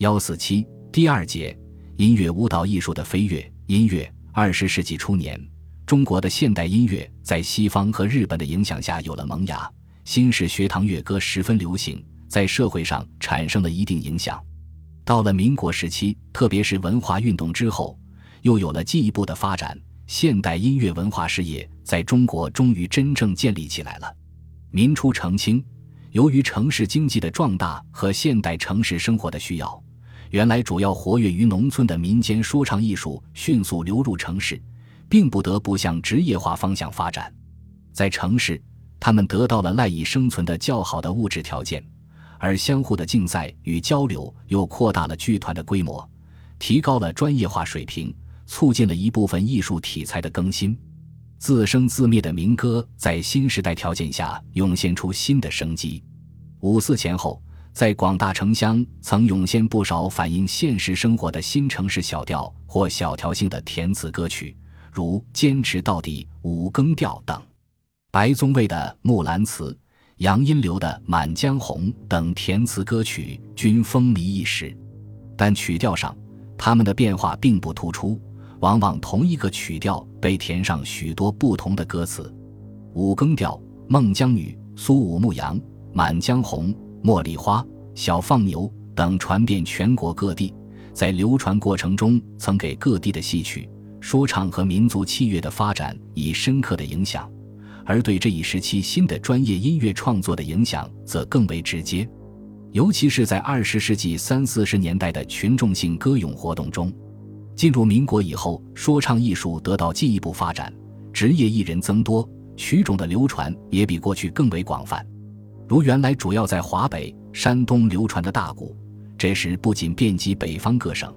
幺四七第二节音乐舞蹈艺术的飞跃。音乐，二十世纪初年，中国的现代音乐在西方和日本的影响下有了萌芽。新式学堂乐歌十分流行，在社会上产生了一定影响。到了民国时期，特别是文化运动之后，又有了进一步的发展。现代音乐文化事业在中国终于真正建立起来了。民初澄清，由于城市经济的壮大和现代城市生活的需要，原来主要活跃于农村的民间说唱艺术迅速流入城市，并不得不向职业化方向发展。在城市，他们得到了赖以生存的较好的物质条件，而相互的竞赛与交流又扩大了剧团的规模，提高了专业化水平。促进了一部分艺术题材的更新，自生自灭的民歌在新时代条件下涌现出新的生机。五四前后，在广大城乡曾涌现不少反映现实生活的新城市小调或小调性的填词歌曲，如《坚持到底》《五更调》等。白宗卫的《木兰辞》、杨荫流的《满江红》等填词歌曲均风靡一时，但曲调上，他们的变化并不突出。往往同一个曲调被填上许多不同的歌词，五更调《孟姜女》《苏武牧羊》《满江红》《茉莉花》《小放牛》等传遍全国各地，在流传过程中曾给各地的戏曲、说唱和民族器乐的发展以深刻的影响，而对这一时期新的专业音乐创作的影响则更为直接，尤其是在二十世纪三四十年代的群众性歌咏活动中。进入民国以后，说唱艺术得到进一步发展，职业艺人增多，曲种的流传也比过去更为广泛。如原来主要在华北、山东流传的大鼓，这时不仅遍及北方各省，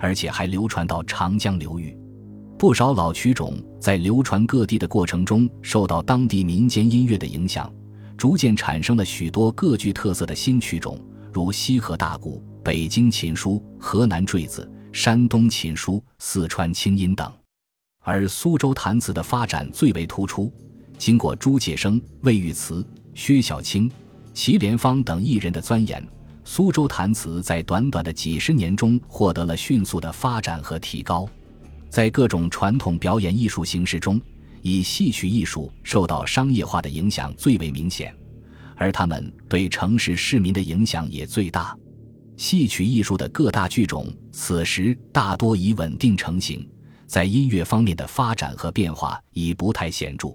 而且还流传到长江流域。不少老曲种在流传各地的过程中，受到当地民间音乐的影响，逐渐产生了许多各具特色的新曲种，如西河大鼓、北京琴书、河南坠子。山东琴书、四川清音等，而苏州弹词的发展最为突出。经过朱介生、魏玉慈、薛晓清、祁连芳等艺人的钻研，苏州弹词在短短的几十年中获得了迅速的发展和提高。在各种传统表演艺术形式中，以戏曲艺术受到商业化的影响最为明显，而他们对城市市民的影响也最大。戏曲艺术的各大剧种此时大多已稳定成型，在音乐方面的发展和变化已不太显著，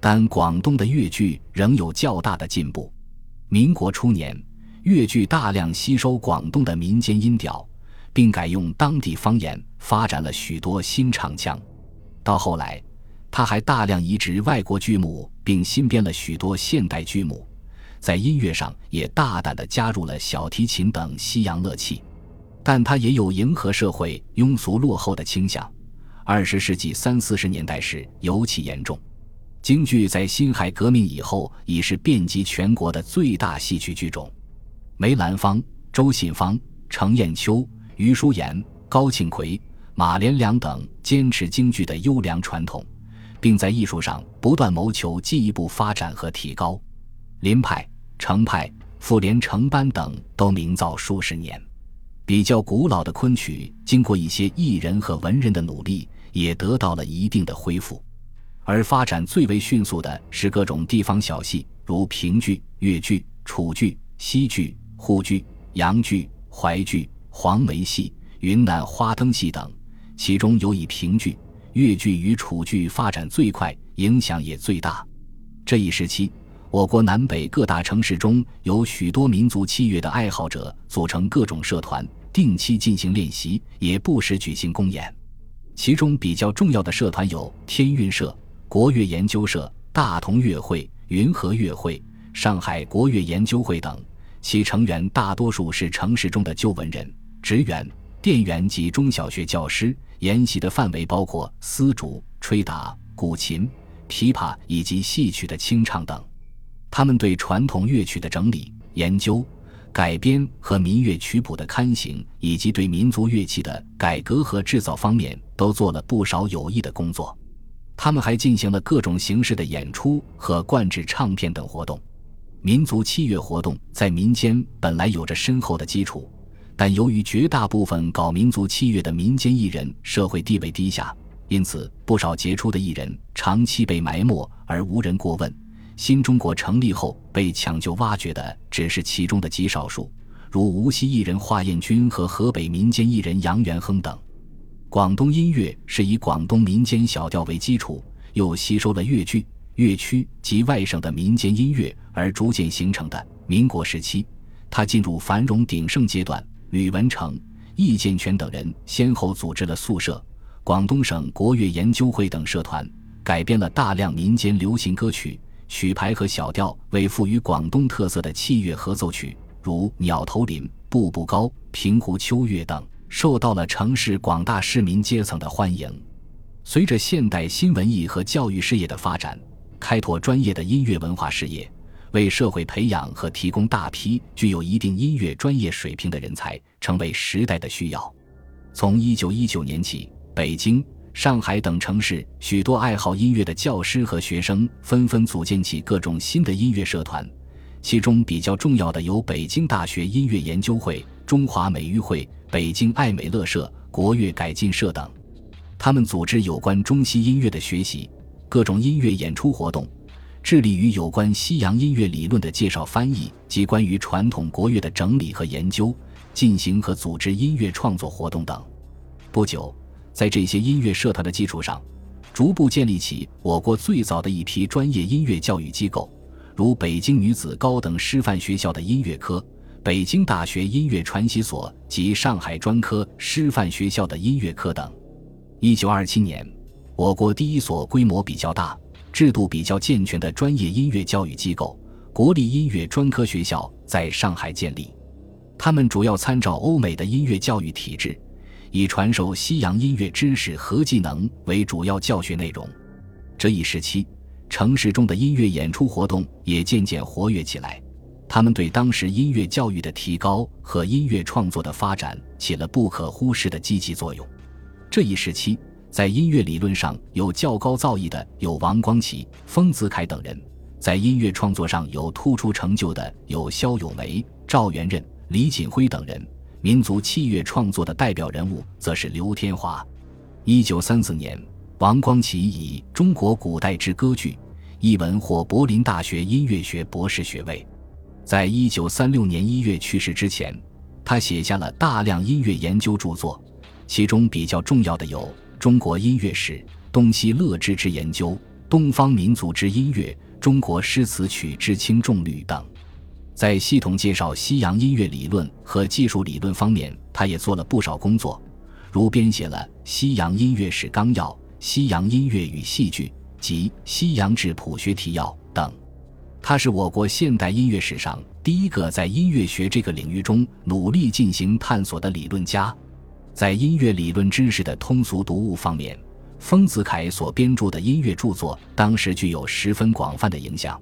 但广东的粤剧仍有较大的进步。民国初年，粤剧大量吸收广东的民间音调，并改用当地方言，发展了许多新唱腔。到后来，他还大量移植外国剧目，并新编了许多现代剧目。在音乐上也大胆地加入了小提琴等西洋乐器，但他也有迎合社会庸俗落后的倾向。二十世纪三四十年代时尤其严重。京剧在辛亥革命以后已是遍及全国的最大戏曲剧种。梅兰芳、周信芳、程砚秋、余叔岩、高庆奎、马连良等坚持京剧的优良传统，并在艺术上不断谋求进一步发展和提高。林派。程派、傅连、程班等都名噪数十年，比较古老的昆曲，经过一些艺人和文人的努力，也得到了一定的恢复。而发展最为迅速的是各种地方小戏，如评剧、越剧、楚剧、西剧、沪剧、洋剧、淮剧、黄梅戏、云南花灯戏等，其中尤以评剧、越剧与楚剧发展最快，影响也最大。这一时期。我国南北各大城市中有许多民族器乐的爱好者，组成各种社团，定期进行练习，也不时举行公演。其中比较重要的社团有天韵社、国乐研究社、大同乐会、云和乐会、上海国乐研究会等。其成员大多数是城市中的旧文人、职员、店员及中小学教师。研习的范围包括丝竹、吹打、古琴、琵琶以及戏曲的清唱等。他们对传统乐曲的整理、研究、改编和民乐曲谱的刊行，以及对民族乐器的改革和制造方面，都做了不少有益的工作。他们还进行了各种形式的演出和灌制唱片等活动。民族器乐活动在民间本来有着深厚的基础，但由于绝大部分搞民族器乐的民间艺人社会地位低下，因此不少杰出的艺人长期被埋没而无人过问。新中国成立后被抢救挖掘的只是其中的极少数，如无锡艺人华彦钧和河北民间艺人杨元亨等。广东音乐是以广东民间小调为基础，又吸收了粤剧、粤曲及外省的民间音乐而逐渐形成的。民国时期，它进入繁荣鼎盛阶段。吕文成、易建全等人先后组织了宿舍、广东省国乐研究会等社团，改编了大量民间流行歌曲、曲牌和小调为赋予广东特色的器乐合奏曲，如《鸟头林》《步步高》《平湖秋月》等，受到了城市广大市民阶层的欢迎。随着现代新文艺和教育事业的发展，开拓专业的音乐文化事业。为社会培养和提供大批具有一定音乐专业水平的人才，成为时代的需要。从一九一九年起，北京、上海等城市许多爱好音乐的教师和学生纷纷组建起各种新的音乐社团，其中比较重要的有北京大学音乐研究会、中华美育会、北京爱美乐社、国乐改进社等。他们组织有关中西音乐的学习，各种音乐演出活动。致力于有关西洋音乐理论的介绍、翻译及关于传统国乐的整理和研究，进行和组织音乐创作活动等。不久，在这些音乐社团的基础上，逐步建立起我国最早的一批专业音乐教育机构，如北京女子高等师范学校的音乐科、北京大学音乐传习所及上海专科师范学校的音乐科等。一九二七年，我国第一所规模比较大。制度比较健全的专业音乐教育机构——国立音乐专科学校在上海建立。他们主要参照欧美的音乐教育体制，以传授西洋音乐知识和技能为主要教学内容。这一时期，城市中的音乐演出活动也渐渐活跃起来，他们对当时音乐教育的提高和音乐创作的发展起了不可忽视的积极作用。这一时期。在音乐理论上有较高造诣的有王光奇、丰子恺等人；在音乐创作上有突出成就的有萧友梅、赵元任、李锦辉等人。民族器乐创作的代表人物则是刘天华。一九三四年，王光奇以《中国古代之歌剧》一文获柏林大学音乐学博士学位。在一九三六年一月去世之前，他写下了大量音乐研究著作，其中比较重要的有。中国音乐史、东西乐之之研究、东方民族之音乐、中国诗词曲之轻重律等，在系统介绍西洋音乐理论和技术理论方面，他也做了不少工作，如编写了《西洋音乐史纲要》《西洋音乐与戏剧》及《西洋质谱学提要》等。他是我国现代音乐史上第一个在音乐学这个领域中努力进行探索的理论家。在音乐理论知识的通俗读物方面，丰子恺所编著的音乐著作当时具有十分广泛的影响。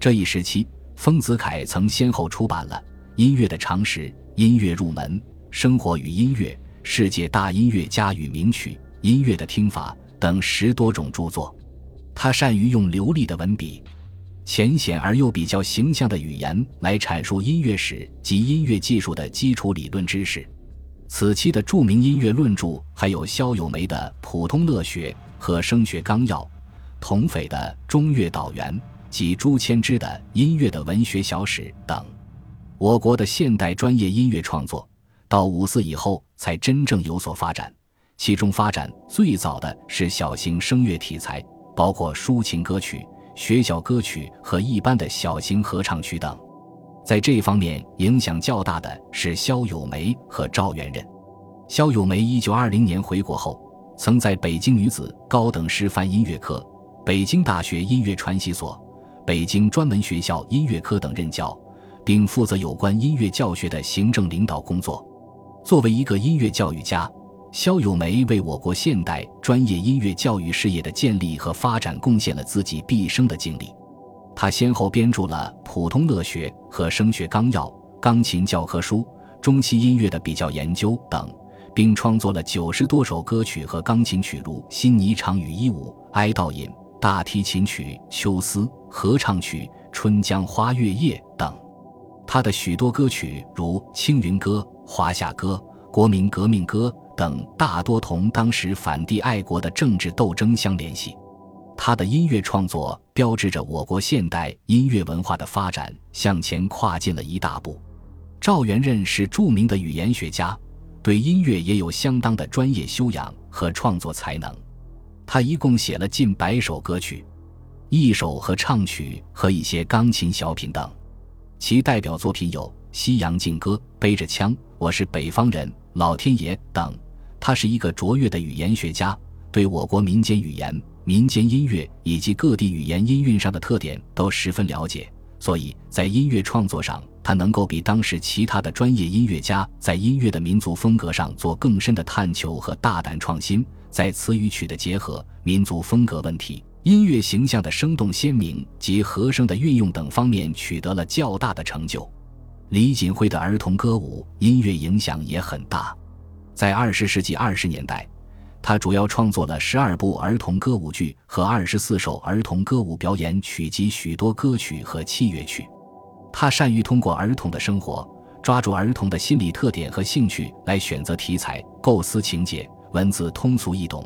这一时期，丰子恺曾先后出版了《音乐的常识》《音乐入门》《生活与音乐》《世界大音乐家与名曲》《音乐的听法》等十多种著作。他善于用流利的文笔、浅显而又比较形象的语言来阐述音乐史及音乐技术的基础理论知识。此期的著名音乐论著还有萧友梅的《普通乐学》和《声学纲要》，童斐的《中乐导员》及朱谦之的《音乐的文学小史》等。我国的现代专业音乐创作到五四以后才真正有所发展，其中发展最早的是小型声乐题材，包括抒情歌曲、学校歌曲和一般的小型合唱曲等。在这方面影响较大的是萧友梅和赵元任。萧友梅一九二零年回国后，曾在北京女子高等师范音乐科、北京大学音乐传习所、北京专门学校音乐科等任教，并负责有关音乐教学的行政领导工作。作为一个音乐教育家，肖友梅为我国现代专业音乐教育事业的建立和发展贡献了自己毕生的精力。他先后编著了《普通乐学》和《声学纲要》《钢琴教科书》《中西音乐的比较研究》等，并创作了九十多首歌曲和钢琴曲，如《新霓裳羽衣舞》《哀悼饮》大提琴曲《秋思》合唱曲《春江花月夜》等。他的许多歌曲，如《青云歌》《华夏歌》《国民革命歌》等，大多同当时反帝爱国的政治斗争相联系。他的音乐创作标志着我国现代音乐文化的发展向前跨进了一大步。赵元任是著名的语言学家，对音乐也有相当的专业修养和创作才能。他一共写了近百首歌曲，一首和唱曲和一些钢琴小品等。其代表作品有《西洋劲歌》《背着枪》《我是北方人》《老天爷》等。他是一个卓越的语言学家，对我国民间语言。民间音乐以及各地语言音韵上的特点都十分了解，所以在音乐创作上，他能够比当时其他的专业音乐家在音乐的民族风格上做更深的探求和大胆创新，在词与曲的结合、民族风格问题、音乐形象的生动鲜明及和声的运用等方面取得了较大的成就。李锦辉的儿童歌舞音乐影响也很大，在二十世纪二十年代。他主要创作了十二部儿童歌舞剧和二十四首儿童歌舞表演曲及许多歌曲和器乐曲。他善于通过儿童的生活，抓住儿童的心理特点和兴趣来选择题材、构思情节，文字通俗易懂，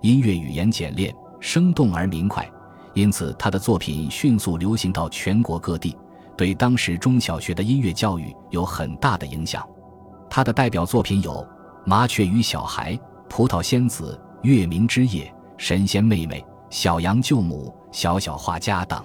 音乐语言简练、生动而明快。因此，他的作品迅速流行到全国各地，对当时中小学的音乐教育有很大的影响。他的代表作品有《麻雀与小孩》。葡萄仙子、月明之夜、神仙妹妹、小羊救母、小小画家等。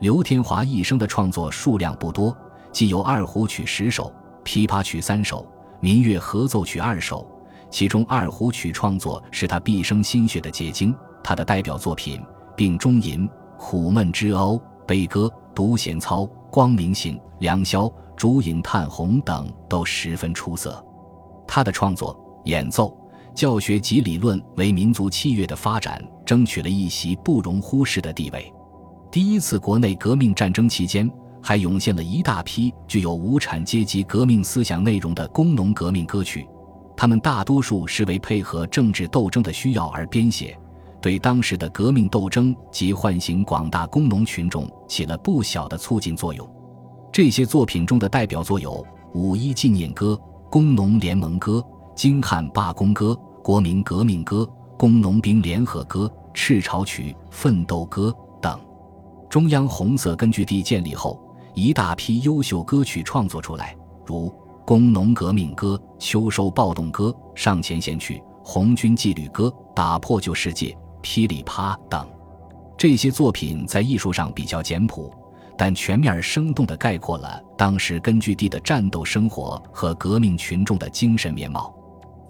刘天华一生的创作数量不多，既有二胡曲十首、琵琶曲三首、民乐合奏曲二首。其中二胡曲创作是他毕生心血的结晶。他的代表作品《病中吟》《苦闷之欧》《悲歌》《独弦操》《光明行》《良宵》《烛影探红》等都十分出色。他的创作、演奏。教学及理论为民族器乐的发展争取了一席不容忽视的地位。第一次国内革命战争期间，还涌现了一大批具有无产阶级革命思想内容的工农革命歌曲，他们大多数是为配合政治斗争的需要而编写，对当时的革命斗争及唤醒广大工农群众起了不小的促进作用。这些作品中的代表作有《五一纪念歌》《工农联盟歌》。京汉罢工歌、国民革命歌、工农兵联合歌、赤潮曲、奋斗歌等。中央红色根据地建立后，一大批优秀歌曲创作出来，如《工农革命歌》《秋收暴动歌》《上前线曲》《红军纪律歌》《打破旧世界》《噼里啪》等。这些作品在艺术上比较简朴。但全面生动地概括了当时根据地的战斗生活和革命群众的精神面貌。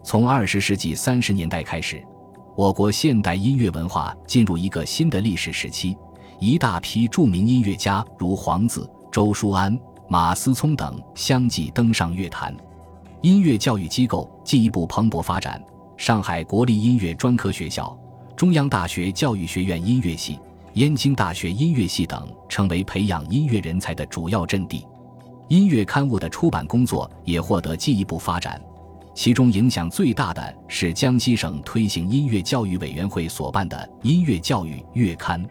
从二十世纪三十年代开始，我国现代音乐文化进入一个新的历史时期。一大批著名音乐家如黄自、周书安、马思聪等相继登上乐坛，音乐教育机构进一步蓬勃发展。上海国立音乐专科学校、中央大学教育学院音乐系、燕京大学音乐系等成为培养音乐人才的主要阵地。音乐刊物的出版工作也获得进一步发展。其中影响最大的是江西省推行音乐教育委员会所办的《音乐教育月刊》，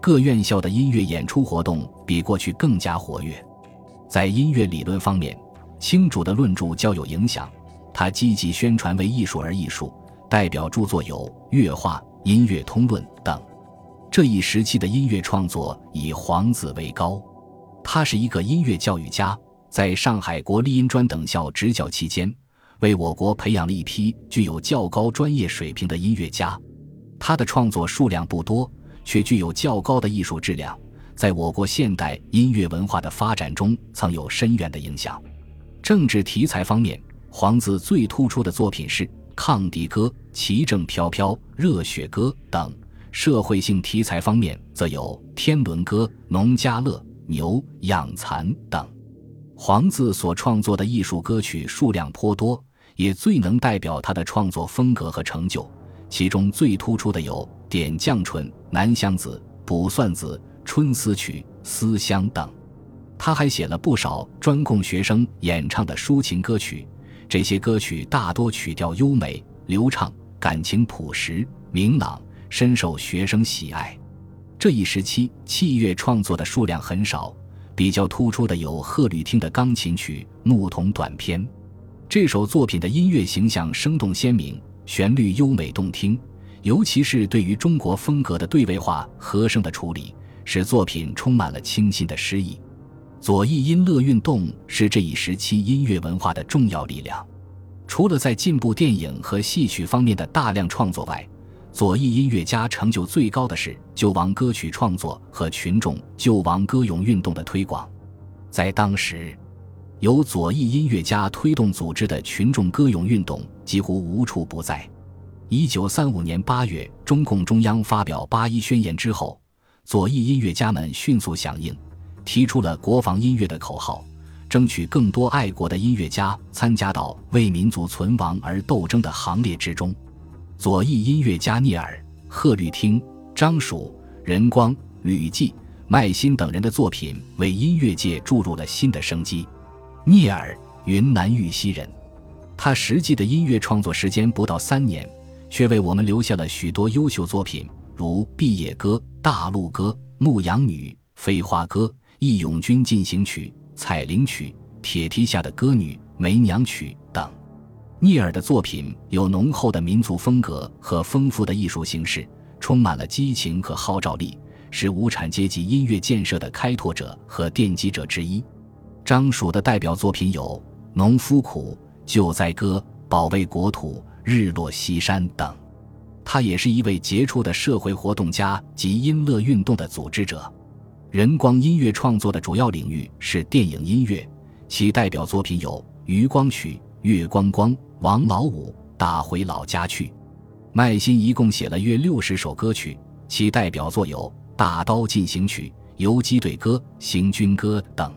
各院校的音乐演出活动比过去更加活跃。在音乐理论方面，清主的论著较有影响，他积极宣传为艺术而艺术，代表著作有《乐话》《音乐通论》等。这一时期的音乐创作以黄子为高，他是一个音乐教育家，在上海国立音专等校执教期间。为我国培养了一批具有较高专业水平的音乐家，他的创作数量不多，却具有较高的艺术质量，在我国现代音乐文化的发展中曾有深远的影响。政治题材方面，黄子最突出的作品是《抗敌歌》《旗正飘飘》《热血歌》等；社会性题材方面，则有《天伦歌》《农家乐》《牛养蚕》等。黄自所创作的艺术歌曲数量颇多，也最能代表他的创作风格和成就。其中最突出的有《点绛唇》《南乡子》《卜算子》《春思曲》《思乡》等。他还写了不少专供学生演唱的抒情歌曲，这些歌曲大多曲调优美流畅，感情朴实明朗，深受学生喜爱。这一时期器乐创作的数量很少。比较突出的有贺绿汀的钢琴曲《牧童短篇》。这首作品的音乐形象生动鲜明，旋律优美动听，尤其是对于中国风格的对位化和声的处理，使作品充满了清新的诗意。左翼音乐运动是这一时期音乐文化的重要力量。除了在进步电影和戏曲方面的大量创作外，左翼音乐家成就最高的是救亡歌曲创作和群众救亡歌咏运动的推广。在当时，由左翼音乐家推动组织的群众歌咏运动几乎无处不在。一九三五年八月，中共中央发表八一宣言之后，左翼音乐家们迅速响应，提出了国防音乐的口号，争取更多爱国的音乐家参加到为民族存亡而斗争的行列之中。左翼音乐家聂耳、贺绿汀、张曙、任光、吕骥、麦新等人的作品为音乐界注入了新的生机。聂耳，云南玉溪人，他实际的音乐创作时间不到三年，却为我们留下了许多优秀作品，如《毕业歌》《大陆歌》《牧羊女》《飞花歌》《义勇军进行曲》《彩铃曲》《铁蹄下的歌女》《梅娘曲》。聂耳的作品有浓厚的民族风格和丰富的艺术形式，充满了激情和号召力，是无产阶级音乐建设的开拓者和奠基者之一。张曙的代表作品有《农夫苦》《救灾歌》《保卫国土》《日落西山》等。他也是一位杰出的社会活动家及音乐运动的组织者。任光音乐创作的主要领域是电影音乐，其代表作品有《余光曲》。月光光，王老五打回老家去。麦新一共写了约六十首歌曲，其代表作有《大刀进行曲》《游击队歌》《行军歌》等。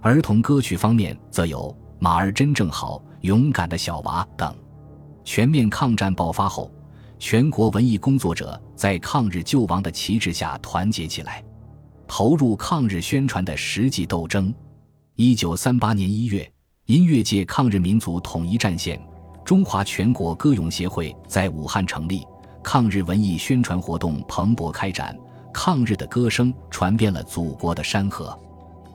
儿童歌曲方面，则有《马儿真正好》《勇敢的小娃》等。全面抗战爆发后，全国文艺工作者在抗日救亡的旗帜下团结起来，投入抗日宣传的实际斗争。一九三八年一月。音乐界抗日民族统一战线中华全国歌咏协会在武汉成立，抗日文艺宣传活动蓬勃开展，抗日的歌声传遍了祖国的山河。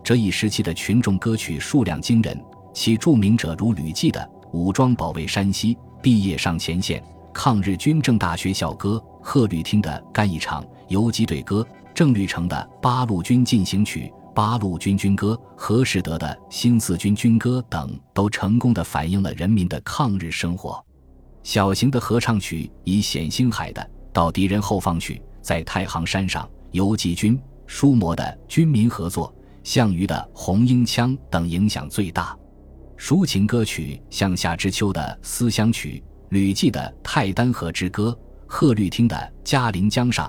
这一时期的群众歌曲数量惊人，其著名者如吕骥的《武装保卫山西》《毕业上前线》《抗日军政大学校歌》，贺绿汀的《干一场游击队歌》，郑绿成的《八路军进行曲》。八路军军歌、何士德的新四军军歌等，都成功的反映了人民的抗日生活。小型的合唱曲以冼星海的《到敌人后方去》在太行山上、游击军、舒摩的《军民合作》、项羽的《红缨枪》等影响最大。抒情歌曲《向夏之秋》的《思乡曲》，吕骥的《太丹河之歌》，贺绿汀的《嘉陵江上》，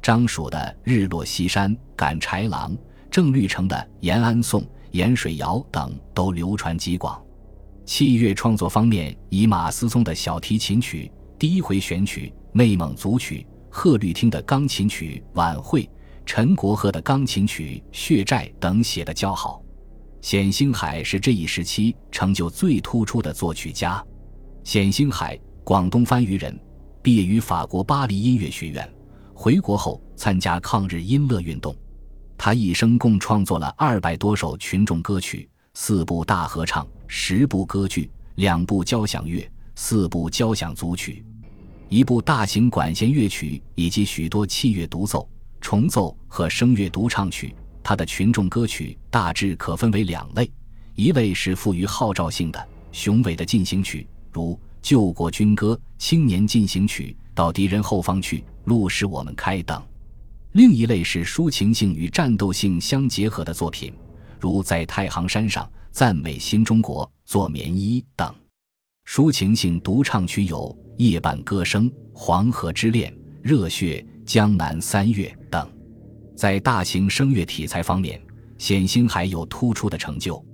张曙的《日落西山》，赶豺狼。郑绿成的《延安颂》《盐水谣》等都流传极广。器乐创作方面，以马思聪的小提琴曲《第一回选曲》、内蒙族曲、贺绿汀的钢琴曲《晚会》、陈国赫的钢琴曲《血债》等写得较好。冼星海是这一时期成就最突出的作曲家。冼星海，广东番禺人，毕业于法国巴黎音乐学院，回国后参加抗日音乐运动。他一生共创作了二百多首群众歌曲、四部大合唱、十部歌剧、两部交响乐、四部交响组曲、一部大型管弦乐曲以及许多器乐独奏、重奏和声乐独唱曲。他的群众歌曲大致可分为两类：一类是富于号召性的、雄伟的进行曲，如《救国军歌》《青年进行曲》《到敌人后方去》《路使我们开》等。另一类是抒情性与战斗性相结合的作品，如在太行山上赞美新中国、做棉衣等。抒情性独唱曲有《夜半歌声》《黄河之恋》《热血》《江南三月》等。在大型声乐题材方面，冼星海有突出的成就。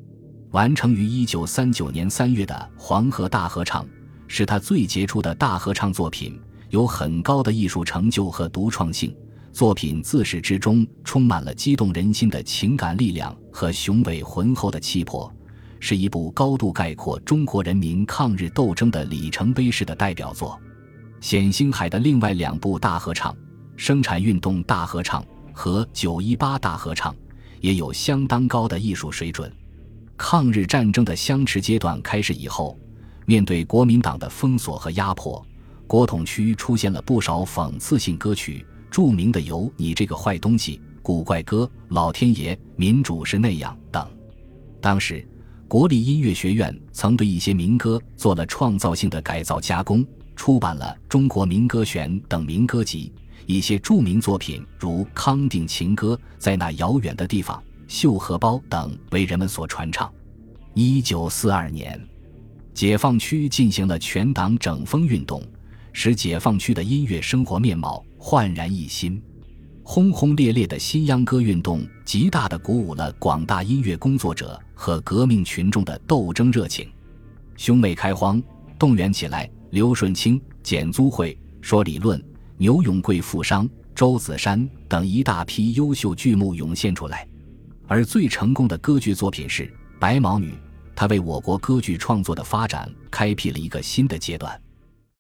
完成于一九三九年三月的《黄河大合唱》，是他最杰出的大合唱作品，有很高的艺术成就和独创性。作品自始至终充满了激动人心的情感力量和雄伟浑厚的气魄，是一部高度概括中国人民抗日斗争的里程碑式的代表作。冼星海的另外两部大合唱《生产运动大合唱》和《九一八大合唱》，也有相当高的艺术水准。抗日战争的相持阶段开始以后，面对国民党的封锁和压迫，国统区出现了不少讽刺性歌曲，著名的有《你这个坏东西》《古怪歌》《老天爷》《民主是那样》等。当时，国立音乐学院曾对一些民歌做了创造性的改造加工，出版了《中国民歌选》等民歌集。一些著名作品，如《康定情歌》《在那遥远的地方》。绣荷包等为人们所传唱。一九四二年，解放区进行了全党整风运动，使解放区的音乐生活面貌焕然一新。轰轰烈烈的新秧歌运动，极大地鼓舞了广大音乐工作者和革命群众的斗争热情。兄妹开荒，动员起来，刘顺清、简租会、说理论、牛永贵、富商、周子山等一大批优秀剧目涌现出来。而最成功的歌剧作品是《白毛女》，它为我国歌剧创作的发展开辟了一个新的阶段。